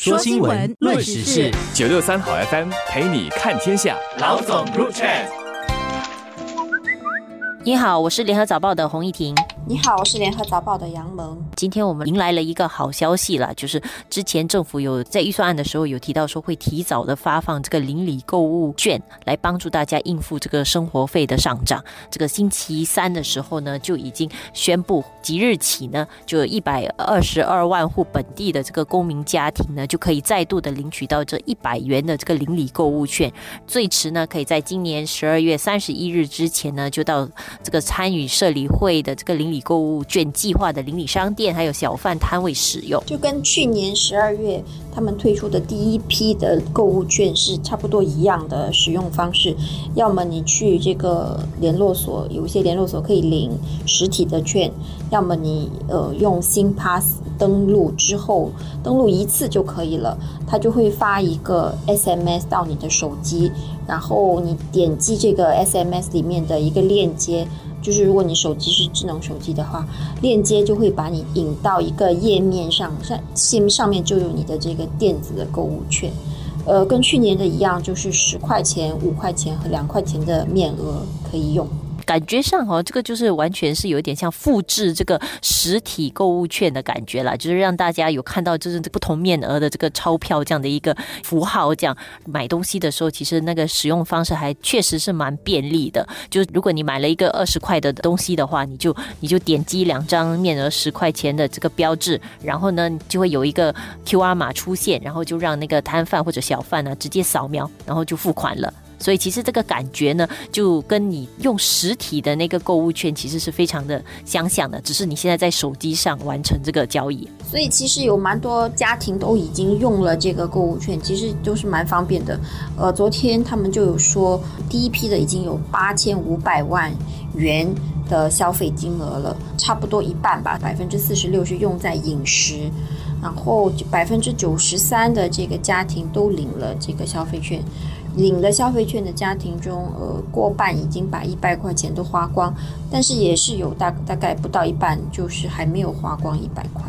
说新闻，论时事，九六三好 FM 陪你看天下。老总入场。你好，我是联合早报的洪一婷。你好，我是联合早报的杨萌。今天我们迎来了一个好消息了，就是之前政府有在预算案的时候有提到说会提早的发放这个邻里购物券，来帮助大家应付这个生活费的上涨。这个星期三的时候呢，就已经宣布即日起呢，就一百二十二万户本地的这个公民家庭呢，就可以再度的领取到这一百元的这个邻里购物券。最迟呢，可以在今年十二月三十一日之前呢，就到这个参与社理会的这个邻里。购物券计划的邻里商店还有小贩摊位使用，就跟去年十二月他们推出的第一批的购物券是差不多一样的使用方式。要么你去这个联络所，有一些联络所可以领实体的券；要么你呃用新 Pass 登录之后，登录一次就可以了，他就会发一个 SMS 到你的手机，然后你点击这个 SMS 里面的一个链接。就是如果你手机是智能手机的话，链接就会把你引到一个页面上，上线上面就有你的这个电子的购物券，呃，跟去年的一样，就是十块钱、五块钱和两块钱的面额可以用。感觉上哦，这个就是完全是有点像复制这个实体购物券的感觉了，就是让大家有看到就是不同面额的这个钞票这样的一个符号，这样买东西的时候，其实那个使用方式还确实是蛮便利的。就如果你买了一个二十块的东西的话，你就你就点击两张面额十块钱的这个标志，然后呢就会有一个 Q R 码出现，然后就让那个摊贩或者小贩呢直接扫描，然后就付款了。所以其实这个感觉呢，就跟你用实体的那个购物券其实是非常的相像的，只是你现在在手机上完成这个交易。所以其实有蛮多家庭都已经用了这个购物券，其实都是蛮方便的。呃，昨天他们就有说，第一批的已经有八千五百万元的消费金额了，差不多一半吧，百分之四十六是用在饮食，然后百分之九十三的这个家庭都领了这个消费券。领了消费券的家庭中，呃，过半已经把一百块钱都花光，但是也是有大大概不到一半，就是还没有花光一百块。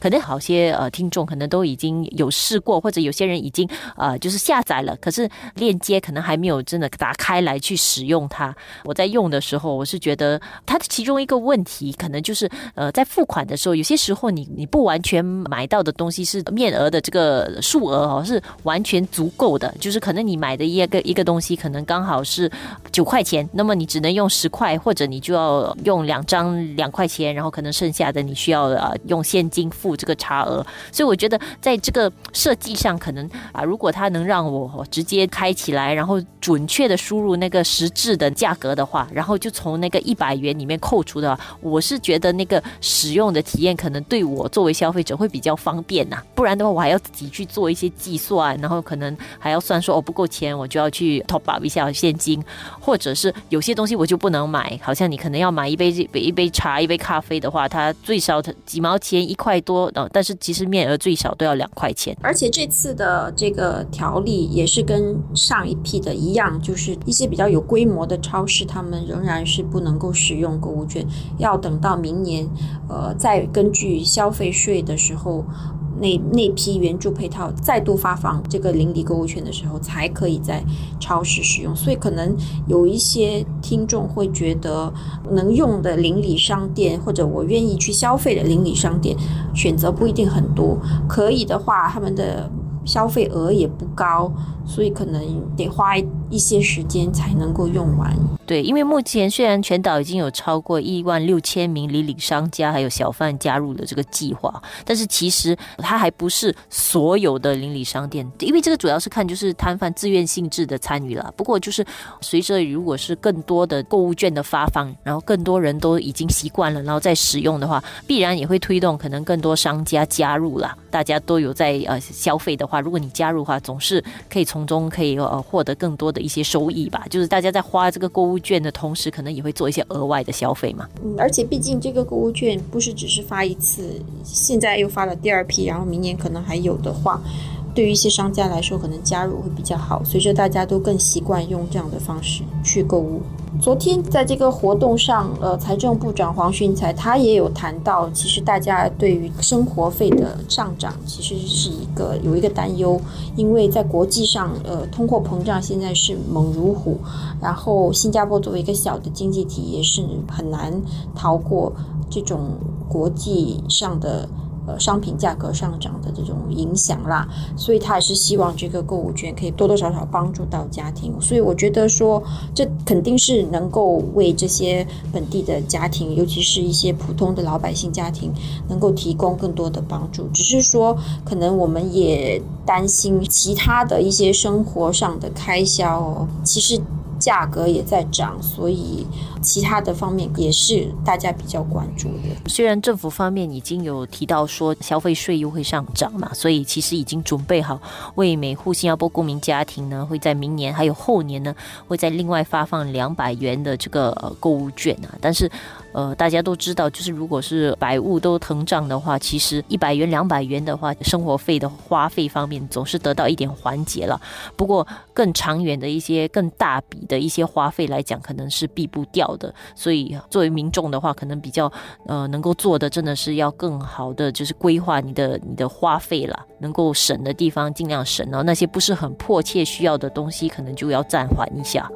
可能好些呃听众可能都已经有试过，或者有些人已经呃就是下载了，可是链接可能还没有真的打开来去使用它。我在用的时候，我是觉得它的其中一个问题，可能就是呃在付款的时候，有些时候你你不完全买到的东西是面额的这个数额哦是完全足够的，就是可能你买的一个一个东西可能刚好是九块钱，那么你只能用十块，或者你就要用两张两块钱，然后可能剩下的你需要呃用现金付。这个差额，所以我觉得在这个设计上，可能啊，如果它能让我直接开起来，然后准确的输入那个实质的价格的话，然后就从那个一百元里面扣除的话，我是觉得那个使用的体验可能对我作为消费者会比较方便呐。不然的话，我还要自己去做一些计算，然后可能还要算说哦不够钱，我就要去 top up 一下现金，或者是有些东西我就不能买，好像你可能要买一杯一杯茶、一杯咖啡的话，它最少它几毛钱一块多。呃，但是其实面额最少都要两块钱，而且这次的这个条例也是跟上一批的一样，这样就是一些比较有规模的超市，他们仍然是不能够使用购物券，要等到明年，呃，再根据消费税的时候。那那批援助配套再度发放这个邻里购物券的时候，才可以在超市使用。所以可能有一些听众会觉得，能用的邻里商店或者我愿意去消费的邻里商店，选择不一定很多。可以的话，他们的。消费额也不高，所以可能得花一些时间才能够用完。对，因为目前虽然全岛已经有超过一万六千名邻里商家还有小贩加入了这个计划，但是其实它还不是所有的邻里商店，因为这个主要是看就是摊贩自愿性质的参与了。不过就是随着如果是更多的购物券的发放，然后更多人都已经习惯了，然后再使用的话，必然也会推动可能更多商家加入了。大家都有在呃消费的话。如果你加入的话，总是可以从中可以呃获得更多的一些收益吧。就是大家在花这个购物券的同时，可能也会做一些额外的消费嘛。嗯，而且毕竟这个购物券不是只是发一次，现在又发了第二批，然后明年可能还有的话，对于一些商家来说，可能加入会比较好。随着大家都更习惯用这样的方式去购物。昨天在这个活动上，呃，财政部长黄循才他也有谈到，其实大家对于生活费的上涨，其实是一个有一个担忧，因为在国际上，呃，通货膨胀现在是猛如虎，然后新加坡作为一个小的经济体，也是很难逃过这种国际上的。呃，商品价格上涨的这种影响啦，所以他也是希望这个购物券可以多多少少帮助到家庭，所以我觉得说这肯定是能够为这些本地的家庭，尤其是一些普通的老百姓家庭，能够提供更多的帮助。只是说，可能我们也担心其他的一些生活上的开销哦，其实。价格也在涨，所以其他的方面也是大家比较关注的。虽然政府方面已经有提到说消费税又会上涨嘛，所以其实已经准备好为每户新加坡公民家庭呢，会在明年还有后年呢，会在另外发放两百元的这个购物券啊。但是，呃，大家都知道，就是如果是百物都膨胀的话，其实一百元、两百元的话，生活费的花费方面总是得到一点缓解了。不过，更长远的一些更大笔。的一些花费来讲，可能是避不掉的，所以作为民众的话，可能比较呃能够做的，真的是要更好的就是规划你的你的花费了，能够省的地方尽量省，然后那些不是很迫切需要的东西，可能就要暂缓一下。